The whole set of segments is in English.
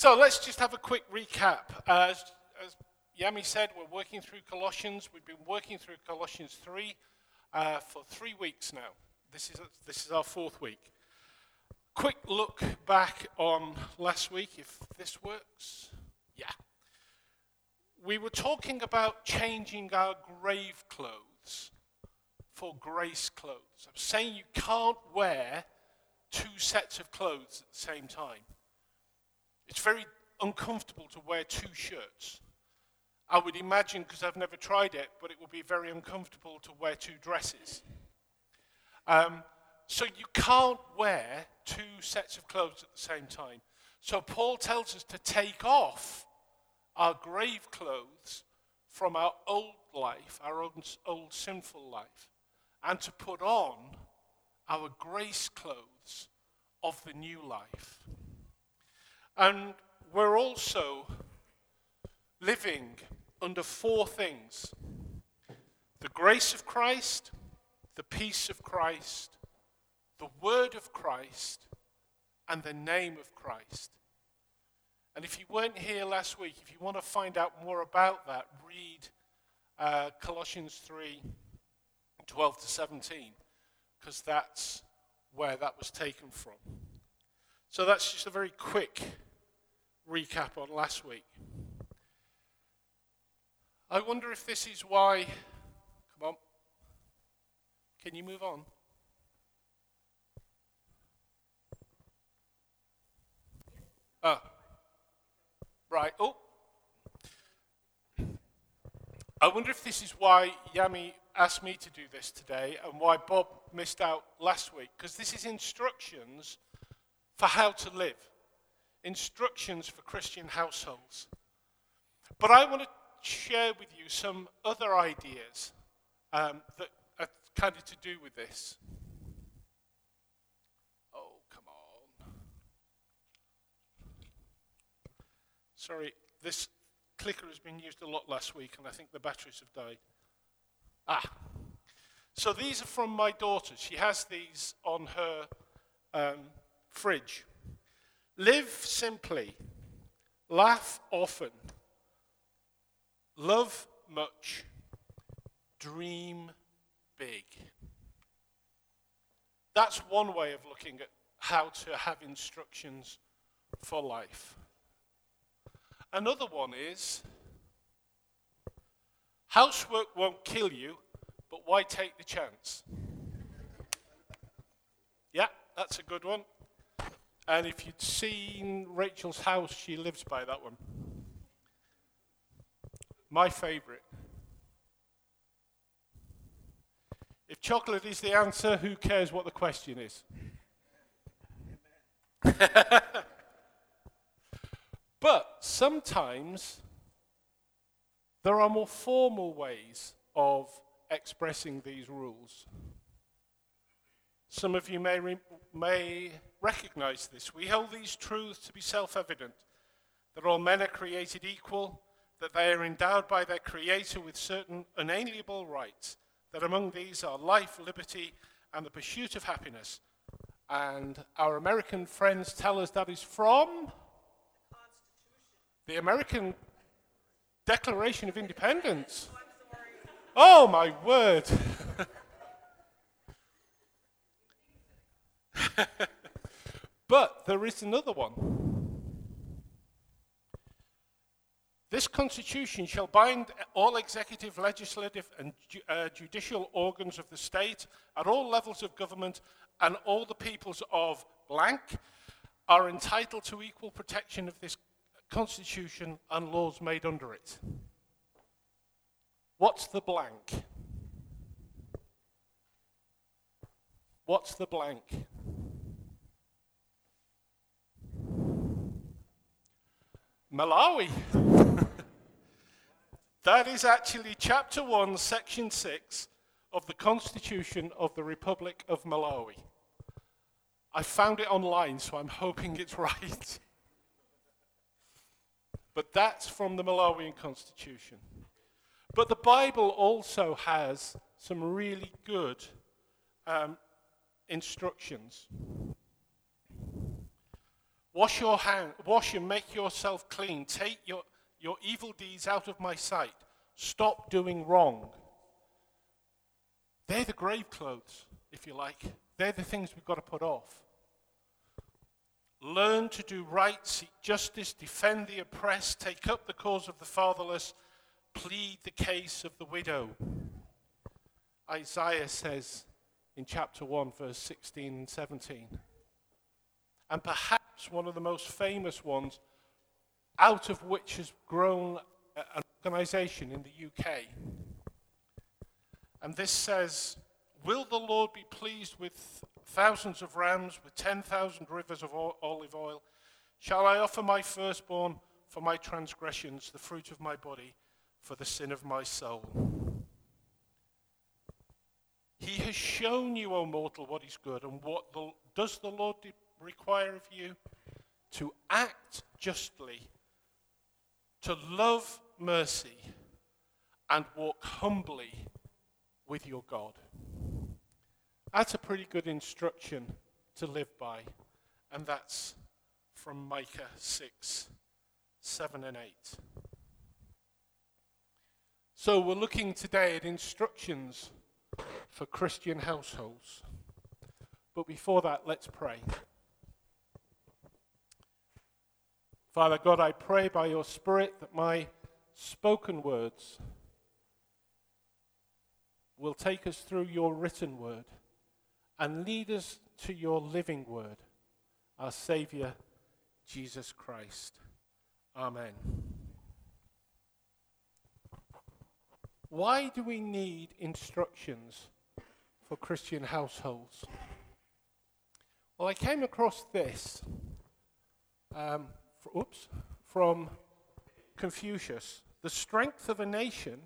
So let's just have a quick recap. Uh, as, as Yami said, we're working through Colossians. We've been working through Colossians 3 uh, for three weeks now. This is, this is our fourth week. Quick look back on last week, if this works. Yeah. We were talking about changing our grave clothes for grace clothes. I'm saying you can't wear two sets of clothes at the same time. It's very uncomfortable to wear two shirts. I would imagine, because I've never tried it, but it would be very uncomfortable to wear two dresses. Um, so you can't wear two sets of clothes at the same time. So Paul tells us to take off our grave clothes from our old life, our old, old sinful life, and to put on our grace clothes of the new life. And we're also living under four things the grace of Christ, the peace of Christ, the word of Christ, and the name of Christ. And if you weren't here last week, if you want to find out more about that, read uh, Colossians 3 12 to 17, because that's where that was taken from. So that's just a very quick recap on last week. I wonder if this is why. Come on. Can you move on? Ah. Right. Oh. I wonder if this is why Yami asked me to do this today and why Bob missed out last week, because this is instructions for how to live, instructions for Christian households. But I want to share with you some other ideas um, that are kind of to do with this. Oh, come on. Sorry, this clicker has been used a lot last week, and I think the batteries have died. Ah. So these are from my daughter. She has these on her um, fridge. Live simply, laugh often, love much, dream big. That's one way of looking at how to have instructions for life. Another one is housework won't kill you, but why take the chance? Yeah, that's a good one. And if you'd seen Rachel's house, she lives by that one. My favorite. If chocolate is the answer, who cares what the question is? but sometimes there are more formal ways of expressing these rules. Some of you may, re- may recognize this. We hold these truths to be self evident that all men are created equal, that they are endowed by their Creator with certain unalienable rights, that among these are life, liberty, and the pursuit of happiness. And our American friends tell us that is from the American Declaration of Independence. Oh, my word. but there is another one. This constitution shall bind all executive, legislative, and ju- uh, judicial organs of the state at all levels of government, and all the peoples of blank are entitled to equal protection of this constitution and laws made under it. What's the blank? What's the blank? Malawi. that is actually chapter 1, section 6 of the Constitution of the Republic of Malawi. I found it online, so I'm hoping it's right. but that's from the Malawian Constitution. But the Bible also has some really good um, instructions. Wash your hand, wash and make yourself clean. Take your, your evil deeds out of my sight. Stop doing wrong. They're the grave clothes, if you like. They're the things we've got to put off. Learn to do right, seek justice, defend the oppressed, take up the cause of the fatherless, plead the case of the widow. Isaiah says in chapter 1, verse 16 and 17. And perhaps one of the most famous ones, out of which has grown uh, an organization in the UK. And this says, Will the Lord be pleased with thousands of rams, with 10,000 rivers of olive oil? Shall I offer my firstborn for my transgressions, the fruit of my body for the sin of my soul? He has shown you, O mortal, what is good, and what the, does the Lord require of you? To act justly, to love mercy, and walk humbly with your God. That's a pretty good instruction to live by, and that's from Micah 6 7 and 8. So we're looking today at instructions for Christian households. But before that, let's pray. Father God, I pray by your Spirit that my spoken words will take us through your written word and lead us to your living word, our Saviour, Jesus Christ. Amen. Why do we need instructions for Christian households? Well, I came across this um, oops, from Confucius. The strength of a nation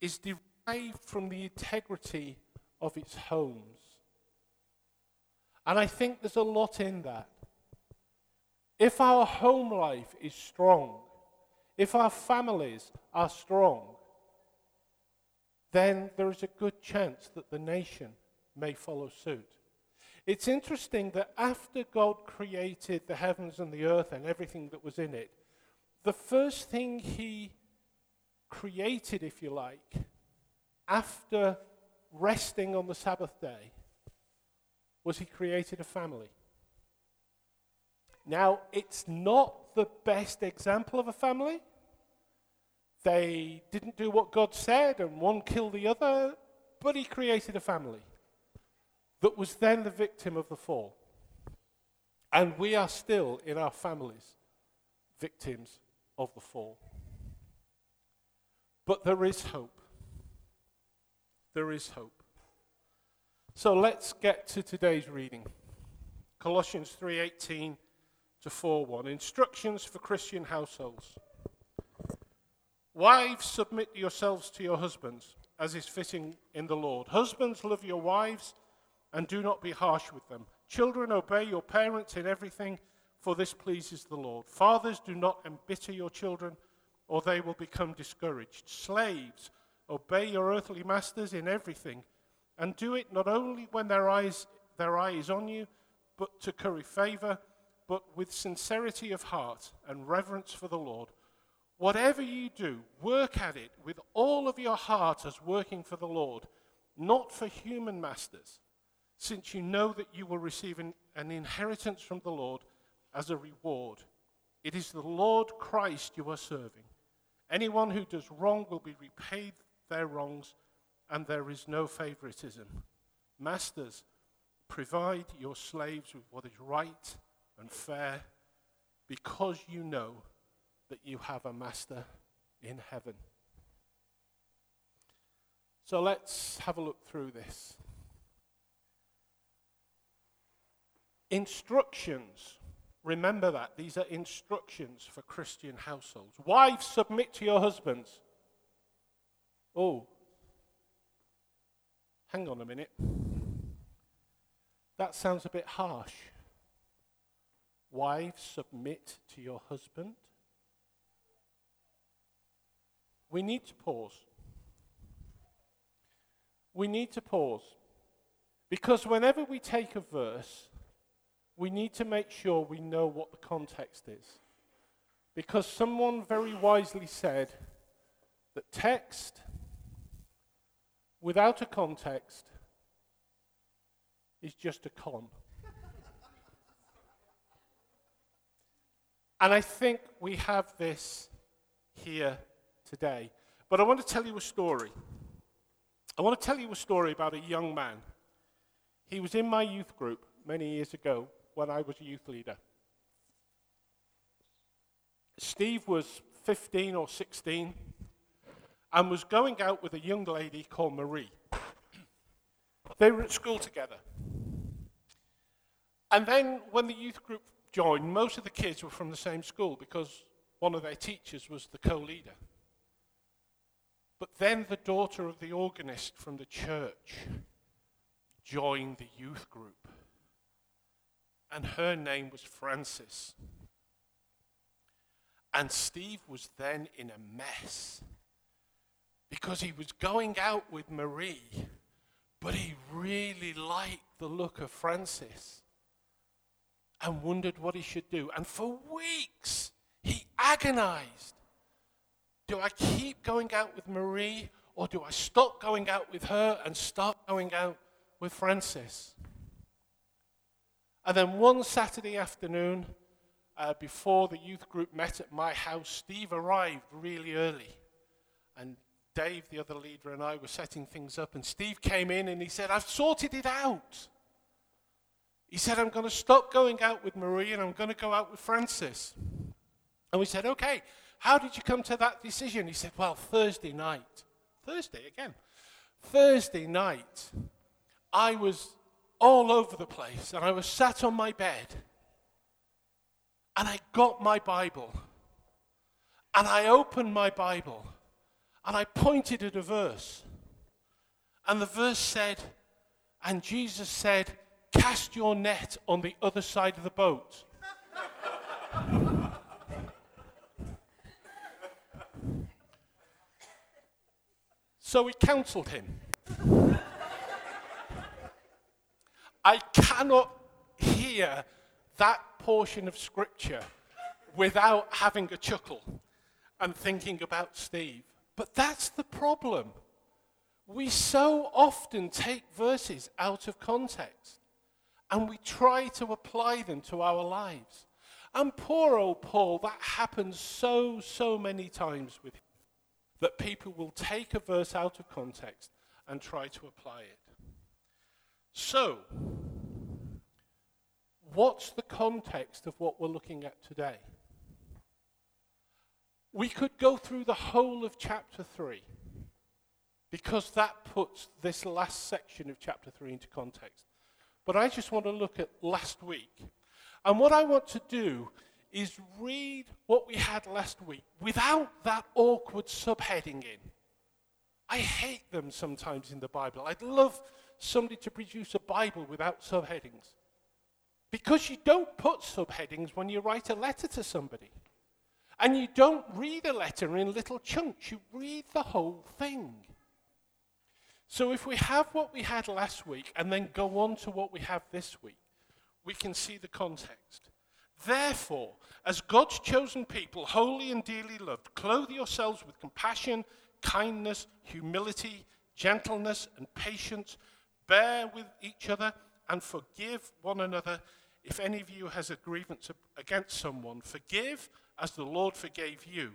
is derived from the integrity of its homes. And I think there's a lot in that. If our home life is strong, if our families are strong, then there is a good chance that the nation may follow suit. It's interesting that after God created the heavens and the earth and everything that was in it, the first thing he created, if you like, after resting on the Sabbath day, was he created a family. Now, it's not the best example of a family. They didn't do what God said, and one killed the other, but he created a family that was then the victim of the fall. And we are still, in our families, victims of the fall. But there is hope. There is hope. So let's get to today's reading. Colossians 3:18 to 4:1. Instructions for Christian households. Wives, submit yourselves to your husbands, as is fitting in the Lord. Husbands, love your wives and do not be harsh with them. Children, obey your parents in everything, for this pleases the Lord. Fathers, do not embitter your children, or they will become discouraged. Slaves, obey your earthly masters in everything and do it not only when their, eyes, their eye is on you, but to curry favor, but with sincerity of heart and reverence for the Lord. Whatever you do, work at it with all of your heart as working for the Lord, not for human masters, since you know that you will receive an, an inheritance from the Lord as a reward. It is the Lord Christ you are serving. Anyone who does wrong will be repaid their wrongs and there is no favoritism. Masters, provide your slaves with what is right and fair because you know that you have a master in heaven. So let's have a look through this. Instructions. Remember that. These are instructions for Christian households. Wives, submit to your husbands. Oh, Hang on a minute. That sounds a bit harsh. Wives, submit to your husband. We need to pause. We need to pause. Because whenever we take a verse, we need to make sure we know what the context is. Because someone very wisely said that text without a context is just a con. and I think we have this here today. But I want to tell you a story. I want to tell you a story about a young man. He was in my youth group many years ago when I was a youth leader. Steve was 15 or 16 and was going out with a young lady called Marie. They were at school together. And then when the youth group joined, most of the kids were from the same school because one of their teachers was the co leader. But then the daughter of the organist from the church joined the youth group. And her name was Frances. And Steve was then in a mess because he was going out with Marie, but he really liked the look of Frances and wondered what he should do. And for weeks, he agonized. Do I keep going out with Marie or do I stop going out with her and start going out with Frances? And then one Saturday afternoon, uh, before the youth group met at my house, Steve arrived really early. And Dave, the other leader, and I were setting things up. And Steve came in and he said, I've sorted it out. He said, I'm going to stop going out with Marie and I'm going to go out with Frances. And we said, okay, how did you come to that decision? He said, well, Thursday night. Thursday again. Thursday night, I was all over the place and I was sat on my bed and I got my Bible and I opened my Bible and I pointed at a verse. And the verse said, and Jesus said, Cast your net on the other side of the boat. so we counseled him. I cannot hear that portion of scripture without having a chuckle and thinking about Steve. But that's the problem. We so often take verses out of context and we try to apply them to our lives. And poor old Paul, that happens so, so many times with him, that people will take a verse out of context and try to apply it. So, what's the context of what we're looking at today? We could go through the whole of chapter 3 because that puts this last section of chapter 3 into context. But I just want to look at last week. And what I want to do is read what we had last week without that awkward subheading in. I hate them sometimes in the Bible. I'd love somebody to produce a Bible without subheadings. Because you don't put subheadings when you write a letter to somebody. And you don't read a letter in little chunks, you read the whole thing. So if we have what we had last week and then go on to what we have this week, we can see the context. Therefore, as God's chosen people, holy and dearly loved, clothe yourselves with compassion, kindness, humility, gentleness, and patience. Bear with each other and forgive one another. If any of you has a grievance against someone, forgive as the Lord forgave you.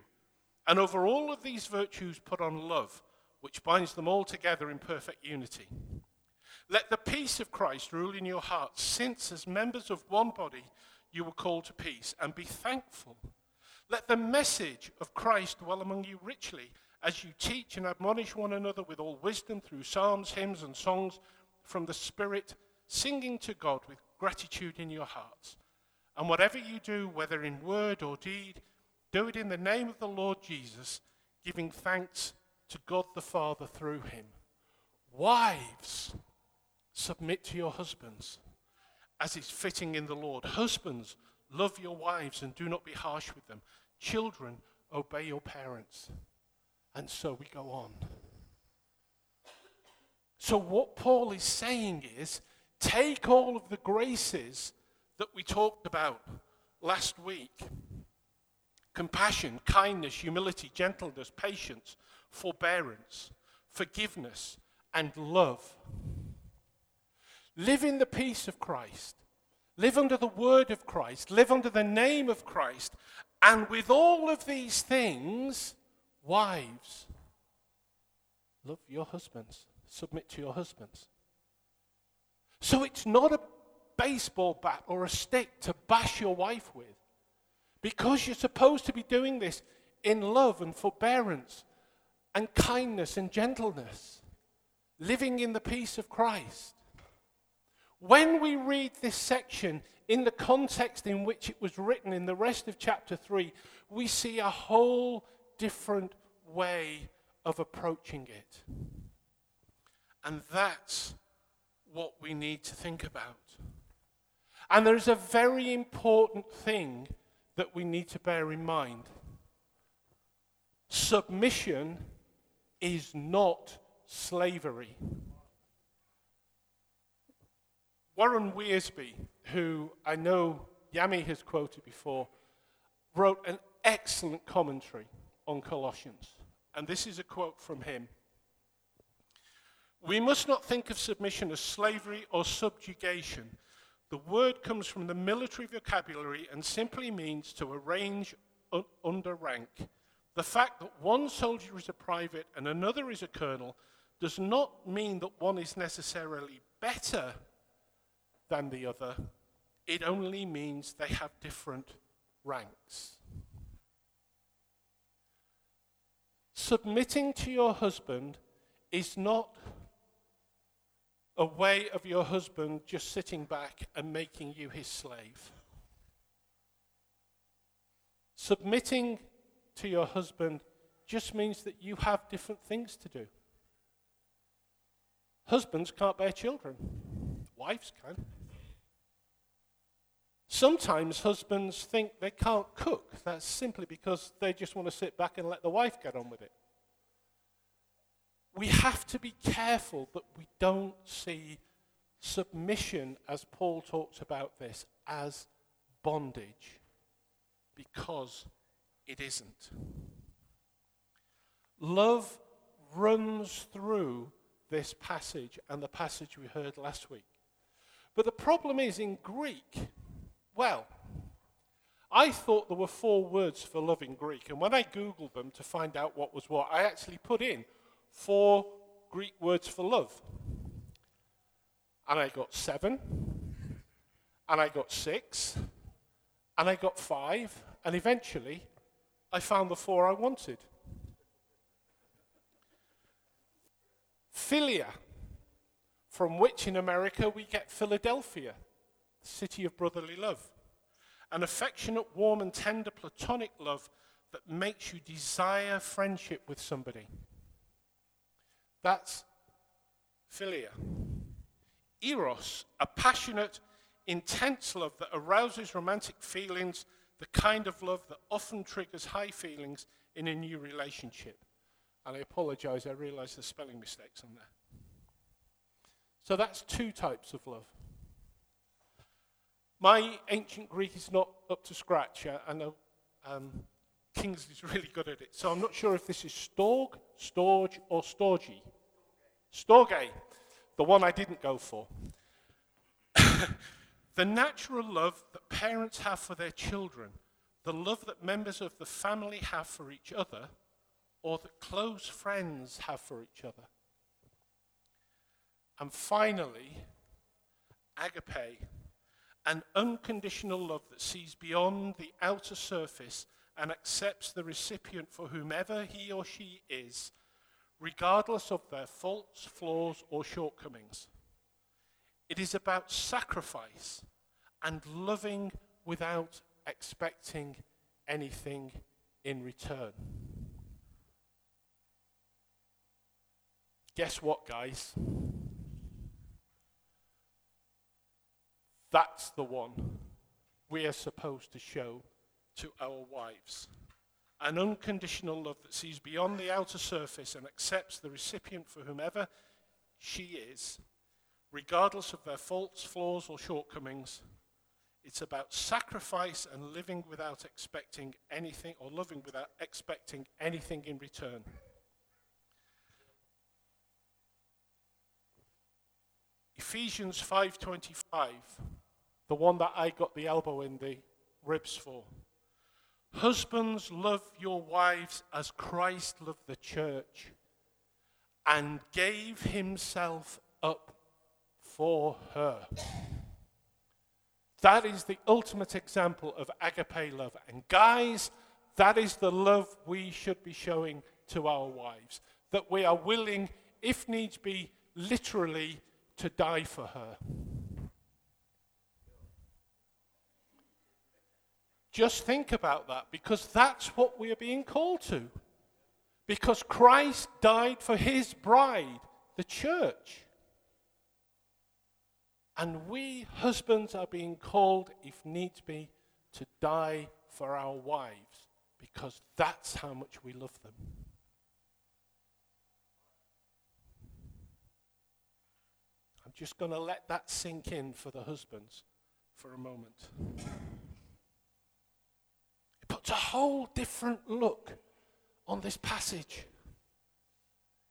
And over all of these virtues, put on love, which binds them all together in perfect unity. Let the peace of Christ rule in your hearts, since as members of one body you were called to peace, and be thankful. Let the message of Christ dwell among you richly, as you teach and admonish one another with all wisdom through psalms, hymns, and songs from the Spirit, singing to God with gratitude in your hearts. And whatever you do, whether in word or deed, do it in the name of the Lord Jesus, giving thanks to God the Father through him. Wives, submit to your husbands as is fitting in the Lord. Husbands, love your wives and do not be harsh with them. Children, obey your parents. And so we go on. So, what Paul is saying is take all of the graces that we talked about last week compassion, kindness, humility, gentleness, patience, forbearance, forgiveness, and love. Live in the peace of Christ. Live under the word of Christ. Live under the name of Christ. And with all of these things, wives, love your husbands. Submit to your husbands. So it's not a baseball bat or a stick to bash your wife with. Because you're supposed to be doing this in love and forbearance and kindness and gentleness, living in the peace of Christ. When we read this section in the context in which it was written in the rest of chapter 3, we see a whole different way of approaching it. And that's what we need to think about. And there's a very important thing that we need to bear in mind submission is not slavery. Warren Wiersbe, who I know Yami has quoted before, wrote an excellent commentary on Colossians. And this is a quote from him. We must not think of submission as slavery or subjugation. The word comes from the military vocabulary and simply means to arrange un- under rank. The fact that one soldier is a private and another is a colonel does not mean that one is necessarily better than the other, it only means they have different ranks. Submitting to your husband is not a way of your husband just sitting back and making you his slave. Submitting to your husband just means that you have different things to do. Husbands can't bear children, wives can. Sometimes husbands think they can't cook. That's simply because they just want to sit back and let the wife get on with it. We have to be careful that we don't see submission, as Paul talks about this, as bondage, because it isn't. Love runs through this passage and the passage we heard last week. But the problem is in Greek, well, I thought there were four words for love in Greek, and when I Googled them to find out what was what, I actually put in four Greek words for love. And I got seven, and I got six, and I got five, and eventually I found the four I wanted. Philia, from which in America we get Philadelphia the city of brotherly love. An affectionate, warm, and tender platonic love that makes you desire friendship with somebody. That's philia. Eros, a passionate, intense love that arouses romantic feelings, the kind of love that often triggers high feelings in a new relationship. And I apologize, I realize there's spelling mistakes on there. So that's two types of love. My ancient Greek is not up to scratch. I know um, Kingsley's really good at it. So I'm not sure if this is Storg, Storge, or Storgy. Storge, the one I didn't go for. the natural love that parents have for their children, the love that members of the family have for each other, or that close friends have for each other. And finally, agape, an unconditional love that sees beyond the outer surface and accepts the recipient for whomever he or she is, regardless of their faults, flaws, or shortcomings. It is about sacrifice and loving without expecting anything in return. Guess what, guys? That's the one we are supposed to show to our wives. An unconditional love that sees beyond the outer surface and accepts the recipient for whomever she is, regardless of their faults, flaws, or shortcomings. It's about sacrifice and living without expecting anything, or loving without expecting anything in return. Ephesians 5:25, the one that I got the elbow in the ribs for. Husbands, love your wives as Christ loved the church and gave himself up for her. That is the ultimate example of agape love. And guys, that is the love we should be showing to our wives. That we are willing, if needs be, literally to die for her. Just think about that because that's what we are being called to. Because Christ died for his bride, the church. And we husbands are being called, if needs be, to die for our wives because that's how much we love them. I'm just going to let that sink in for the husbands for a moment. Puts a whole different look on this passage.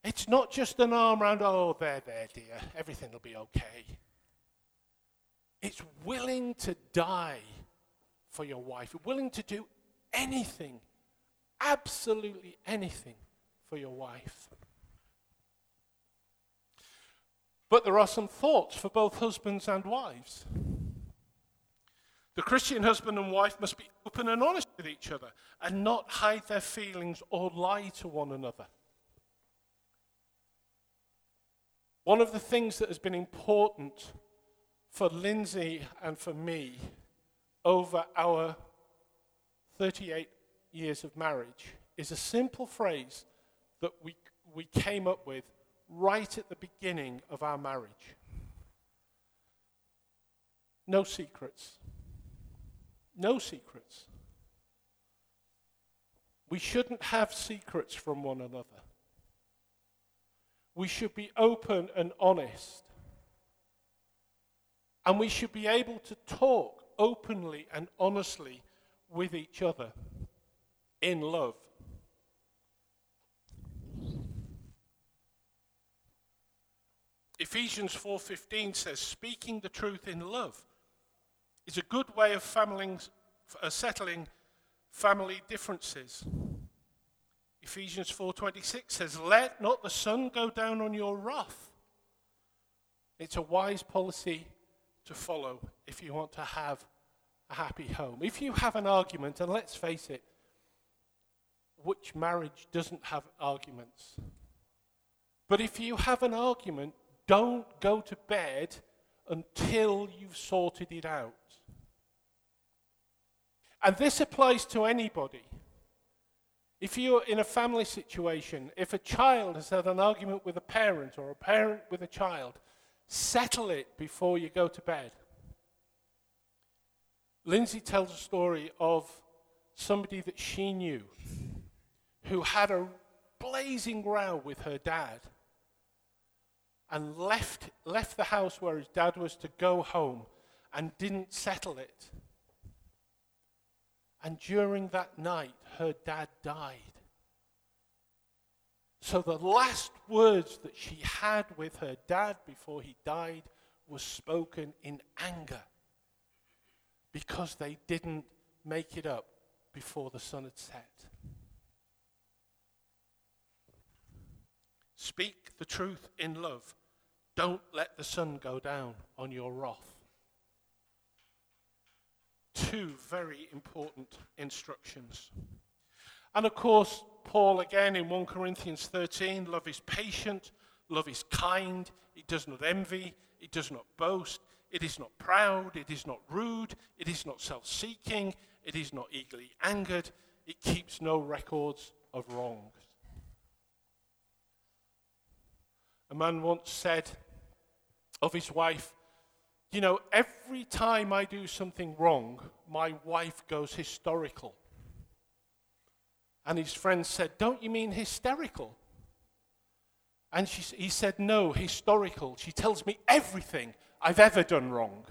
It's not just an arm around, oh, there, there, dear, everything will be okay. It's willing to die for your wife, willing to do anything, absolutely anything for your wife. But there are some thoughts for both husbands and wives. The Christian husband and wife must be open and honest with each other and not hide their feelings or lie to one another. One of the things that has been important for Lindsay and for me over our 38 years of marriage is a simple phrase that we, we came up with right at the beginning of our marriage. No secrets. No secrets. We shouldn't have secrets from one another. We should be open and honest and we should be able to talk openly and honestly with each other in love. Ephesians 4:15 says speaking the truth in love is a good way of uh, settling family differences. Ephesians 4:26 says let not the sun go down on your wrath. It's a wise policy to follow if you want to have a happy home. If you have an argument, and let's face it, which marriage doesn't have arguments? But if you have an argument, don't go to bed until you've sorted it out. And this applies to anybody. If you're in a family situation, if a child has had an argument with a parent or a parent with a child, Settle it before you go to bed. Lindsay tells a story of somebody that she knew who had a blazing row with her dad and left, left the house where his dad was to go home and didn't settle it. And during that night, her dad died. So the last words that she had with her dad before he died was spoken in anger because they didn't make it up before the sun had set. Speak the truth in love. Don't let the sun go down on your wrath. Two very important instructions. And of course, Paul again in 1 Corinthians 13 love is patient, love is kind, it does not envy, it does not boast, it is not proud, it is not rude, it is not self seeking, it is not eagerly angered, it keeps no records of wrongs. A man once said of his wife, You know, every time I do something wrong, my wife goes historical. And his friend said, Don't you mean hysterical? And she, he said, No, historical. She tells me everything I've ever done wrong.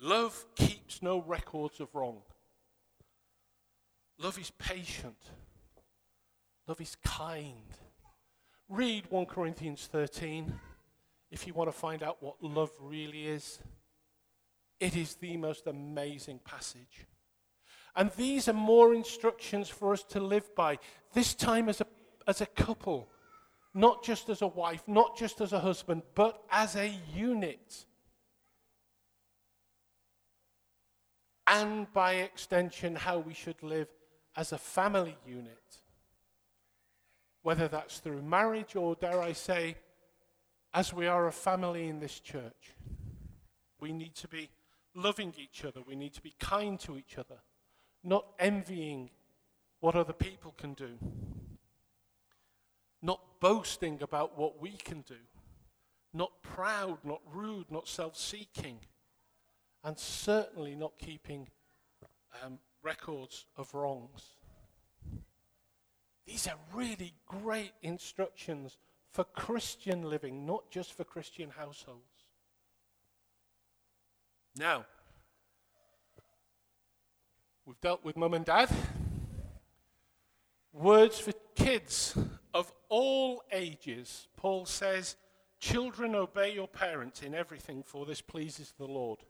Love keeps no records of wrong. Love is patient. Love is kind. Read 1 Corinthians 13 if you want to find out what love really is. It is the most amazing passage. And these are more instructions for us to live by, this time as a, as a couple, not just as a wife, not just as a husband, but as a unit. And by extension, how we should live as a family unit. Whether that's through marriage or, dare I say, as we are a family in this church. We need to be loving each other, we need to be kind to each other not envying what other people can do, not boasting about what we can do, not proud, not rude, not self seeking, and certainly not keeping um, records of wrongs. These are really great instructions for Christian living, not just for Christian households. Now, We've dealt with mum and dad. Words for kids of all ages. Paul says, Children, obey your parents in everything, for this pleases the Lord.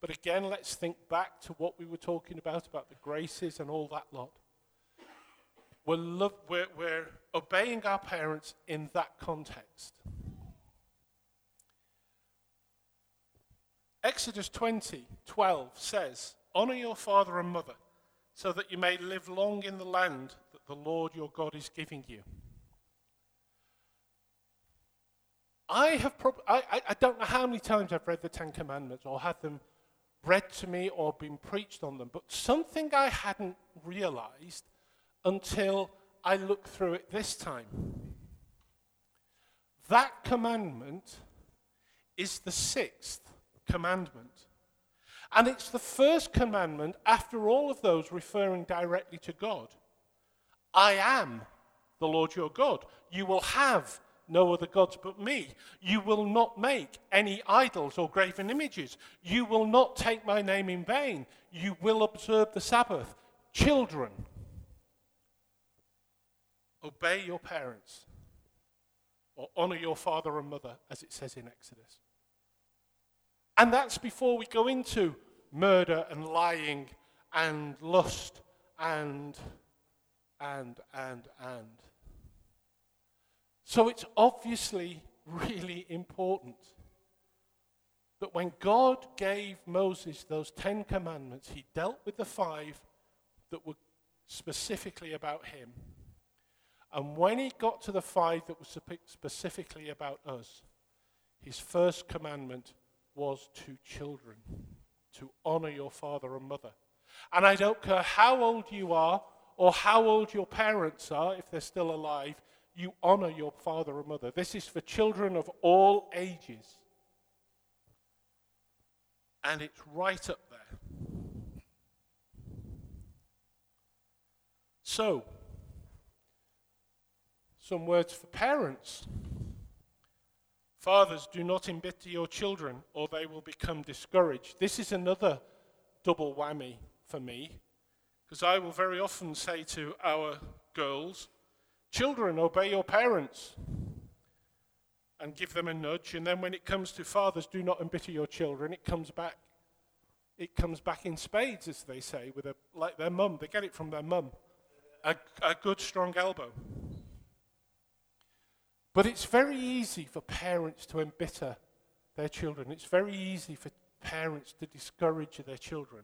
But again, let's think back to what we were talking about, about the graces and all that lot. We're, love, we're, we're obeying our parents in that context. Exodus 20, 12 says, Honor your father and mother, so that you may live long in the land that the Lord your God is giving you. I have prob- I, I don't know how many times I've read the Ten Commandments or had them read to me or been preached on them, but something I hadn't realized until I look through it this time. That commandment is the sixth commandment. And it's the first commandment after all of those referring directly to God. I am the Lord your God. You will have no other gods but me. You will not make any idols or graven images. You will not take my name in vain. You will observe the Sabbath. Children, obey your parents or honor your father and mother, as it says in Exodus. And that's before we go into murder and lying and lust and, and, and, and. So it's obviously really important that when God gave Moses those Ten Commandments, he dealt with the five that were specifically about him. And when he got to the five that was specifically about us, his first commandment was to children to honor your father and mother. And I don't care how old you are or how old your parents are, if they're still alive, you honor your father and mother. This is for children of all ages. And it's right up there. So, some words for parents. Fathers, do not embitter your children, or they will become discouraged. This is another double whammy for me, because I will very often say to our girls, Children, obey your parents, and give them a nudge. And then when it comes to fathers, do not embitter your children, it comes back. It comes back in spades, as they say, with a, like their mum. They get it from their mum. A, a good, strong elbow. But it's very easy for parents to embitter their children. It's very easy for parents to discourage their children.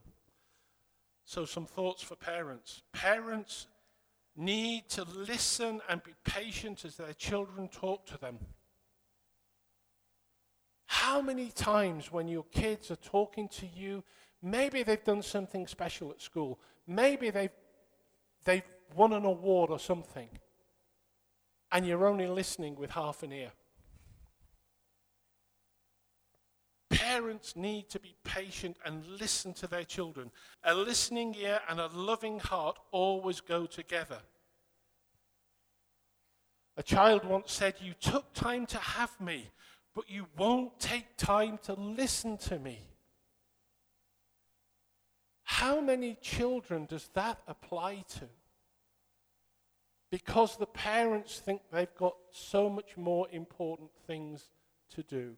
So, some thoughts for parents. Parents need to listen and be patient as their children talk to them. How many times, when your kids are talking to you, maybe they've done something special at school, maybe they've, they've won an award or something, and you're only listening with half an ear. Parents need to be patient and listen to their children. A listening ear and a loving heart always go together. A child once said, You took time to have me, but you won't take time to listen to me. How many children does that apply to? Because the parents think they've got so much more important things to do.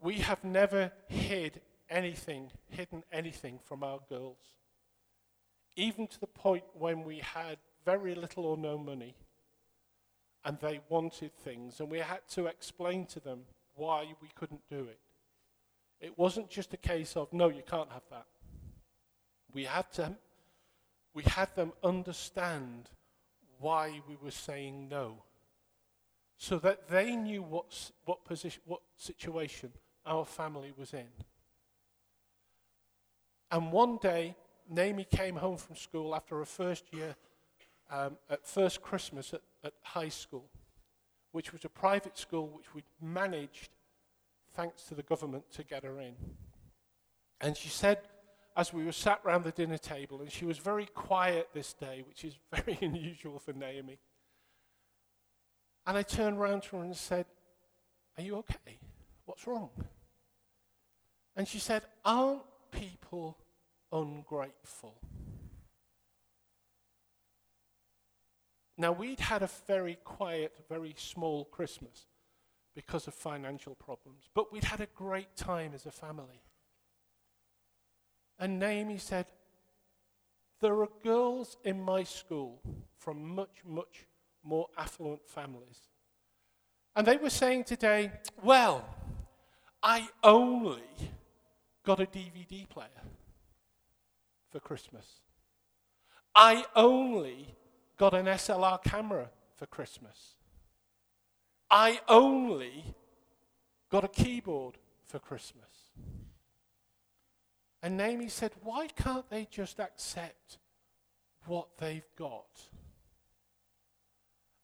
We have never hid anything, hidden anything from our girls. Even to the point when we had very little or no money and they wanted things, and we had to explain to them why we couldn't do it. It wasn't just a case of, no, you can't have that. We had, to, we had them understand why we were saying no, so that they knew what, what, position, what situation our family was in. And one day, Naomi came home from school after her first year, um, at first Christmas at, at high school, which was a private school which we'd managed, thanks to the government, to get her in. And she said, as we were sat round the dinner table, and she was very quiet this day, which is very unusual for Naomi. And I turned round to her and said, Are you okay? What's wrong? And she said, Aren't people ungrateful? Now, we'd had a very quiet, very small Christmas because of financial problems, but we'd had a great time as a family. And Naomi said, There are girls in my school from much, much more affluent families. And they were saying today, Well, I only got a DVD player for Christmas. I only got an SLR camera for Christmas. I only got a keyboard for Christmas. And Naomi said, Why can't they just accept what they've got?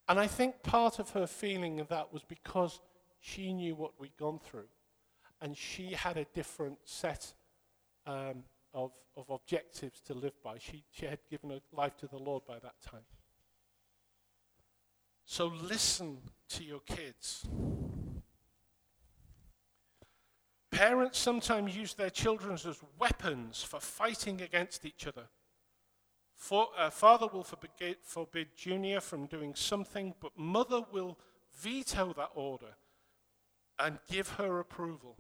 And I think part of her feeling of that was because she knew what we'd gone through. And she had a different set um, of, of objectives to live by. She, she had given her life to the Lord by that time. So listen to your kids. Parents sometimes use their children as weapons for fighting against each other. For, uh, father will forbid, forbid Junior from doing something, but mother will veto that order and give her approval.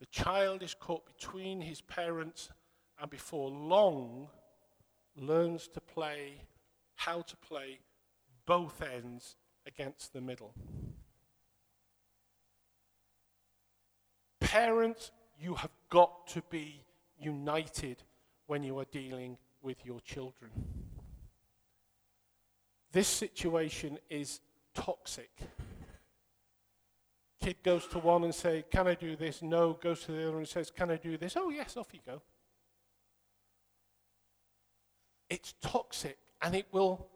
The child is caught between his parents and before long learns to play, how to play both ends against the middle. Parents, you have got to be united when you are dealing with your children. This situation is toxic. Kid goes to one and says, Can I do this? No. Goes to the other and says, Can I do this? Oh, yes, off you go. It's toxic and it will.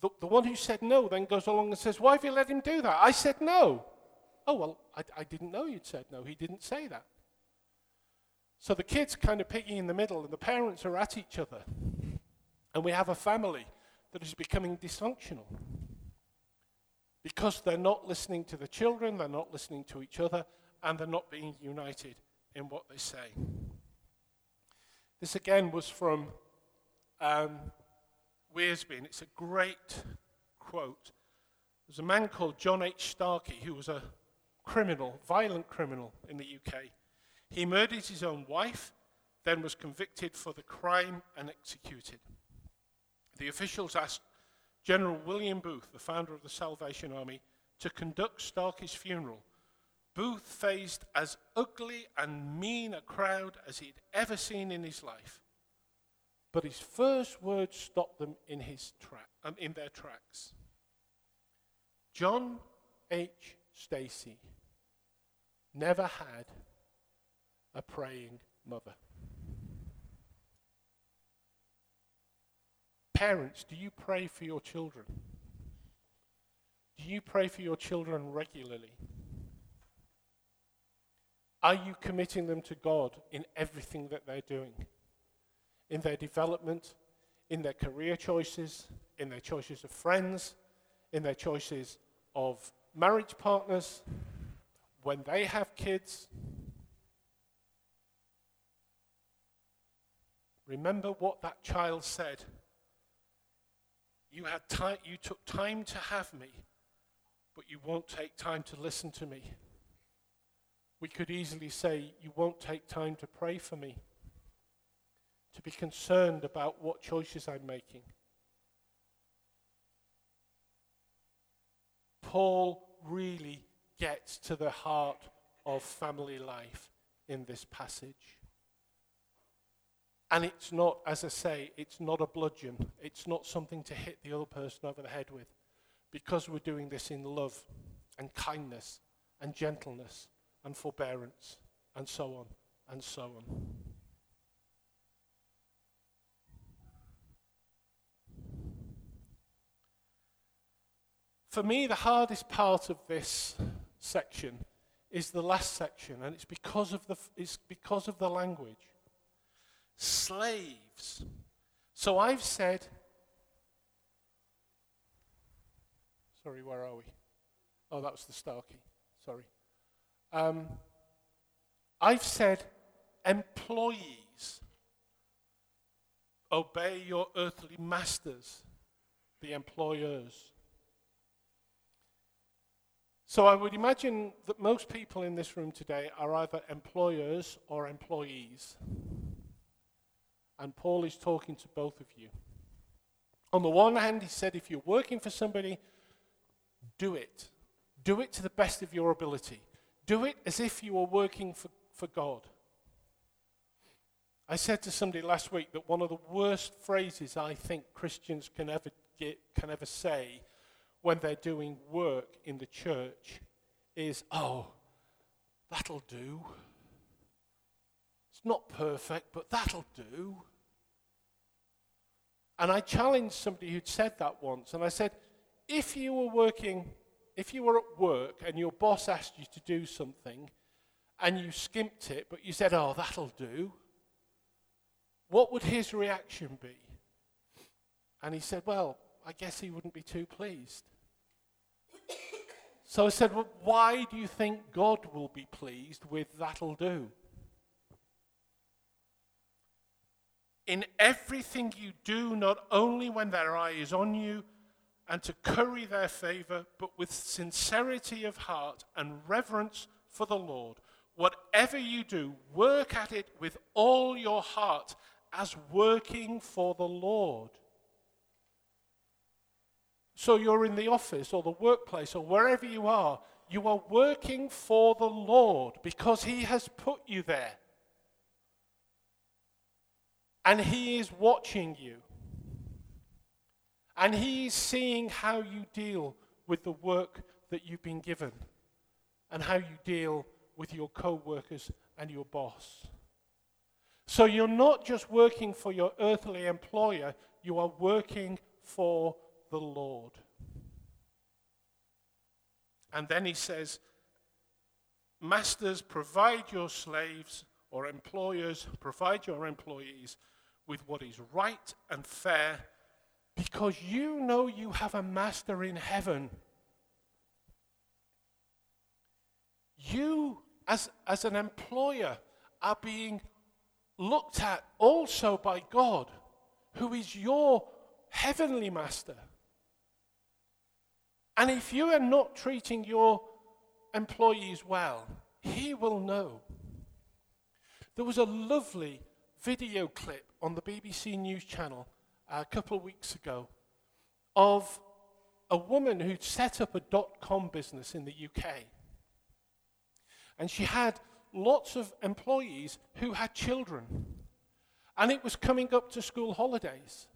The, the one who said no then goes along and says, Why have you let him do that? I said no. Oh, well, I, I didn't know you'd said no. He didn't say that. So the kid's kind of picking in the middle, and the parents are at each other. And we have a family that is becoming dysfunctional because they're not listening to the children, they're not listening to each other, and they're not being united in what they say. This again was from um, Wiersbe, and it's a great quote. There's a man called John H. Starkey who was a criminal, violent criminal in the UK. He murdered his own wife, then was convicted for the crime and executed. The officials asked General William Booth, the founder of the Salvation Army, to conduct Starkey's funeral. Booth faced as ugly and mean a crowd as he'd ever seen in his life. But his first words stopped them in, his tra- um, in their tracks. John H. Starkey never had a praying mother. Parents, do you pray for your children? Do you pray for your children regularly? Are you committing them to God in everything that they're doing? In their development, in their career choices, in their choices of friends, in their choices of marriage partners when they have kids. Remember what that child said. You, had time, you took time to have me, but you won't take time to listen to me. We could easily say, You won't take time to pray for me, to be concerned about what choices I'm making. Paul really gets to the heart of family life in this passage. And it's not, as I say, it's not a bludgeon. It's not something to hit the other person over the head with. Because we're doing this in love and kindness and gentleness and forbearance and so on and so on. For me, the hardest part of this section is the last section, and it's because of the, it's because of the language slaves. So I've said, sorry, where are we? Oh, that was the Starkey. Sorry. Um, I've said, employees, obey your earthly masters, the employers. So I would imagine that most people in this room today are either employers or employees. And Paul is talking to both of you. On the one hand, he said, if you're working for somebody, do it. Do it to the best of your ability. Do it as if you are working for, for God. I said to somebody last week that one of the worst phrases I think Christians can ever, get, can ever say when they're doing work in the church is, oh, that'll do. It's not perfect, but that'll do. And I challenged somebody who'd said that once, and I said, if you were working, if you were at work and your boss asked you to do something and you skimped it, but you said, oh, that'll do, what would his reaction be? And he said, well, I guess he wouldn't be too pleased. So I said, well, why do you think God will be pleased with that'll do? in everything you do, not only when their eye is on you, and to curry their favor, but with sincerity of heart and reverence for the Lord. Whatever you do, work at it with all your heart as working for the Lord. So you're in the office or the workplace or wherever you are, you are working for the Lord because He has put you there. And He is watching you. And He is seeing how you deal with the work that you've been given and how you deal with your co workers and your boss. So you're not just working for your earthly employer, you are working for the Lord. And then he says, Masters, provide your slaves, or employers, provide your employees with what is right and fair because you know you have a master in heaven. You, as, as an employer, are being looked at also by God, who is your heavenly master. And if you are not treating your employees well, he will know. There was a lovely video clip on the BBC News channel uh, a couple of weeks ago of a woman who'd set up a dot com business in the UK. And she had lots of employees who had children. And it was coming up to school holidays.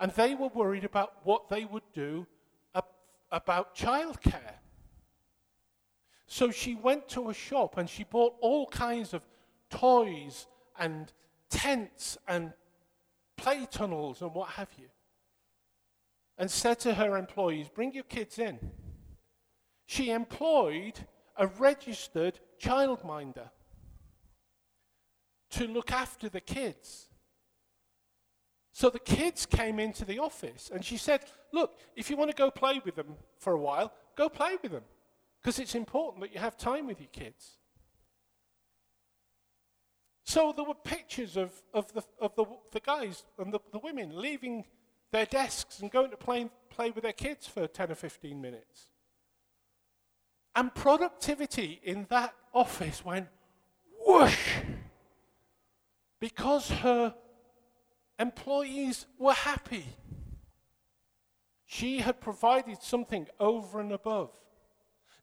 And they were worried about what they would do about childcare. So she went to a shop and she bought all kinds of toys and tents and play tunnels and what have you. And said to her employees, Bring your kids in. She employed a registered childminder to look after the kids. So the kids came into the office and she said, Look, if you want to go play with them for a while, go play with them. Because it's important that you have time with your kids. So there were pictures of, of, the, of the, the guys and the, the women leaving their desks and going to play, play with their kids for 10 or 15 minutes. And productivity in that office went whoosh because her employees were happy. She had provided something over and above.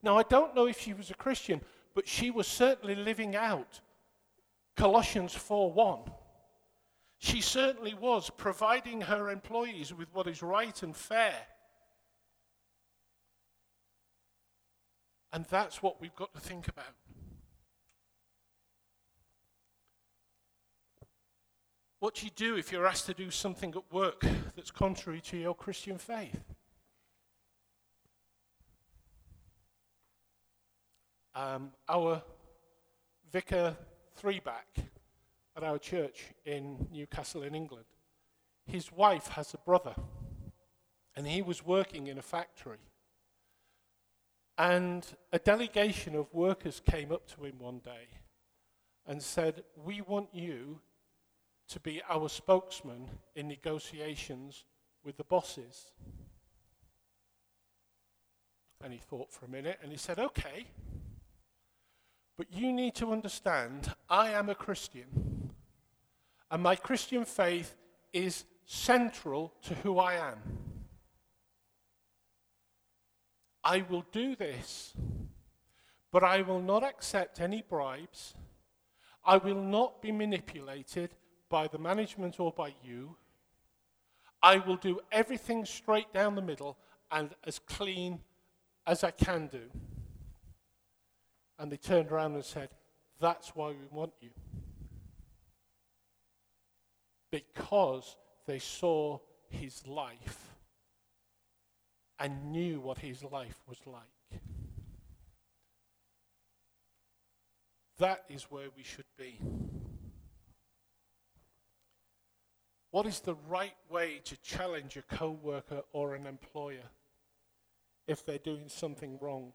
Now, I don't know if she was a Christian, but she was certainly living out Colossians 4:1. She certainly was providing her employees with what is right and fair. And that's what we've got to think about. What do you do if you're asked to do something at work that's contrary to your Christian faith? Um, our vicar three back at our church in Newcastle in England, his wife has a brother, and he was working in a factory. And a delegation of workers came up to him one day and said, We want you to be our spokesman in negotiations with the bosses. And he thought for a minute and he said, Okay, but you need to understand I am a Christian, and my Christian faith is central to who I am. I will do this, but I will not accept any bribes. I will not be manipulated by the management or by you. I will do everything straight down the middle and as clean as I can do. And they turned around and said, That's why we want you. Because they saw his life and knew what his life was like. That is where we should be. What is the right way to challenge a co worker or an employer if they're doing something wrong?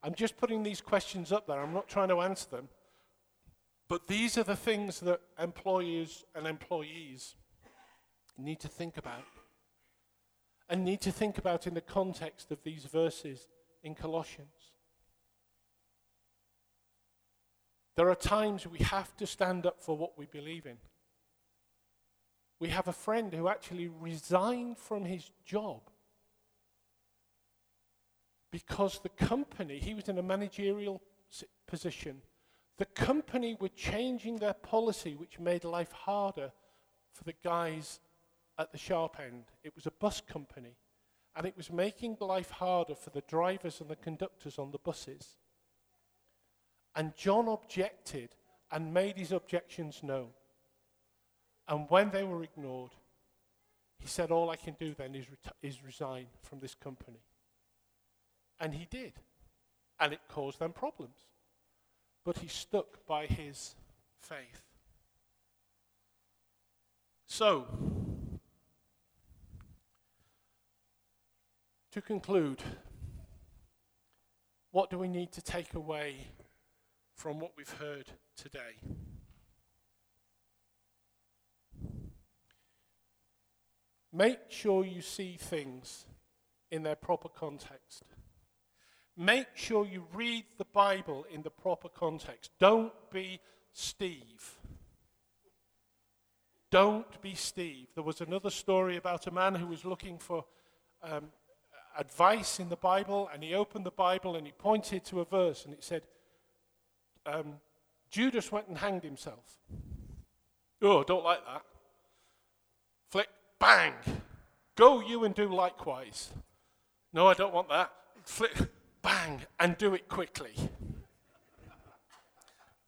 I'm just putting these questions up there. I'm not trying to answer them. But these are the things that employers and employees need to think about. And need to think about in the context of these verses in Colossians. There are times we have to stand up for what we believe in. We have a friend who actually resigned from his job because the company, he was in a managerial position, the company were changing their policy, which made life harder for the guys at the sharp end. It was a bus company, and it was making life harder for the drivers and the conductors on the buses. And John objected and made his objections known. And when they were ignored, he said, All I can do then is, ret- is resign from this company. And he did. And it caused them problems. But he stuck by his faith. So, to conclude, what do we need to take away from what we've heard today? Make sure you see things in their proper context. Make sure you read the Bible in the proper context. Don't be Steve. Don't be Steve. There was another story about a man who was looking for um, advice in the Bible, and he opened the Bible and he pointed to a verse, and it said, um, Judas went and hanged himself. Oh, don't like that. Bang. Go you and do likewise. No, I don't want that. Flick, bang, and do it quickly.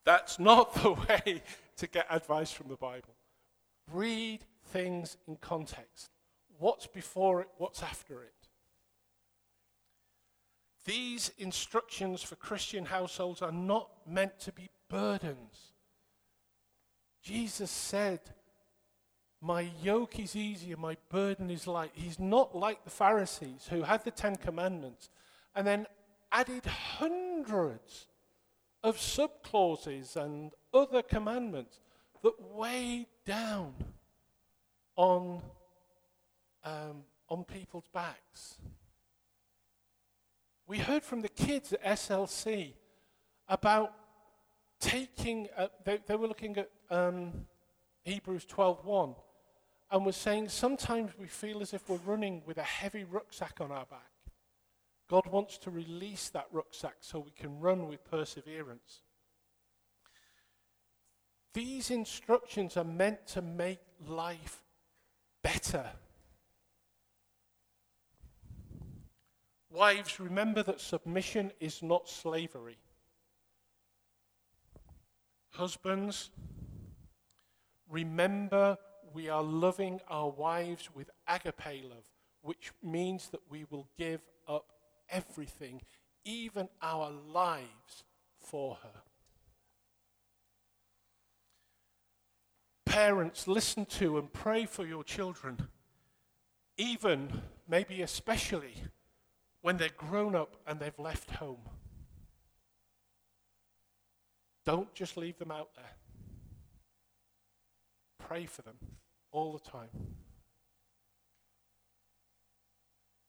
That's not the way to get advice from the Bible. Read things in context. What's before it, what's after it. These instructions for Christian households are not meant to be burdens. Jesus said, My yoke is easy and my burden is light. He's not like the Pharisees who had the Ten Commandments and then added hundreds of subclauses and other commandments that weighed down on, um, on people's backs. We heard from the kids at SLC about taking, uh, they, they, were looking at um, Hebrews 12.1 and was saying sometimes we feel as if we're running with a heavy rucksack on our back. God wants to release that rucksack so we can run with perseverance. These instructions are meant to make life better. Wives, remember that submission is not slavery. Husbands, remember we are loving our wives with agape love, which means that we will give up everything, even our lives, for her. Parents, listen to and pray for your children, even, maybe especially, when they're grown up and they've left home. Don't just leave them out there. Pray for them all the time.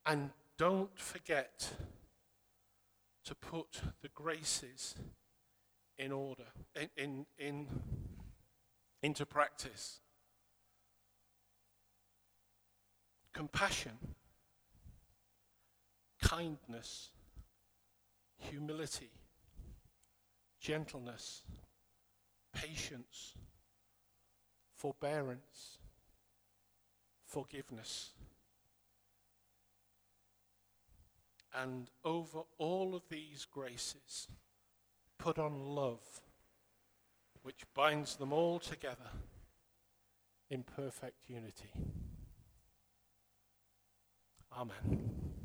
And don't forget to put the graces in order, in, in, in, into practice. Compassion, kindness, humility, gentleness, patience, forbearance, forgiveness. And over all of these graces, put on love, which binds them all together in perfect unity. Amen.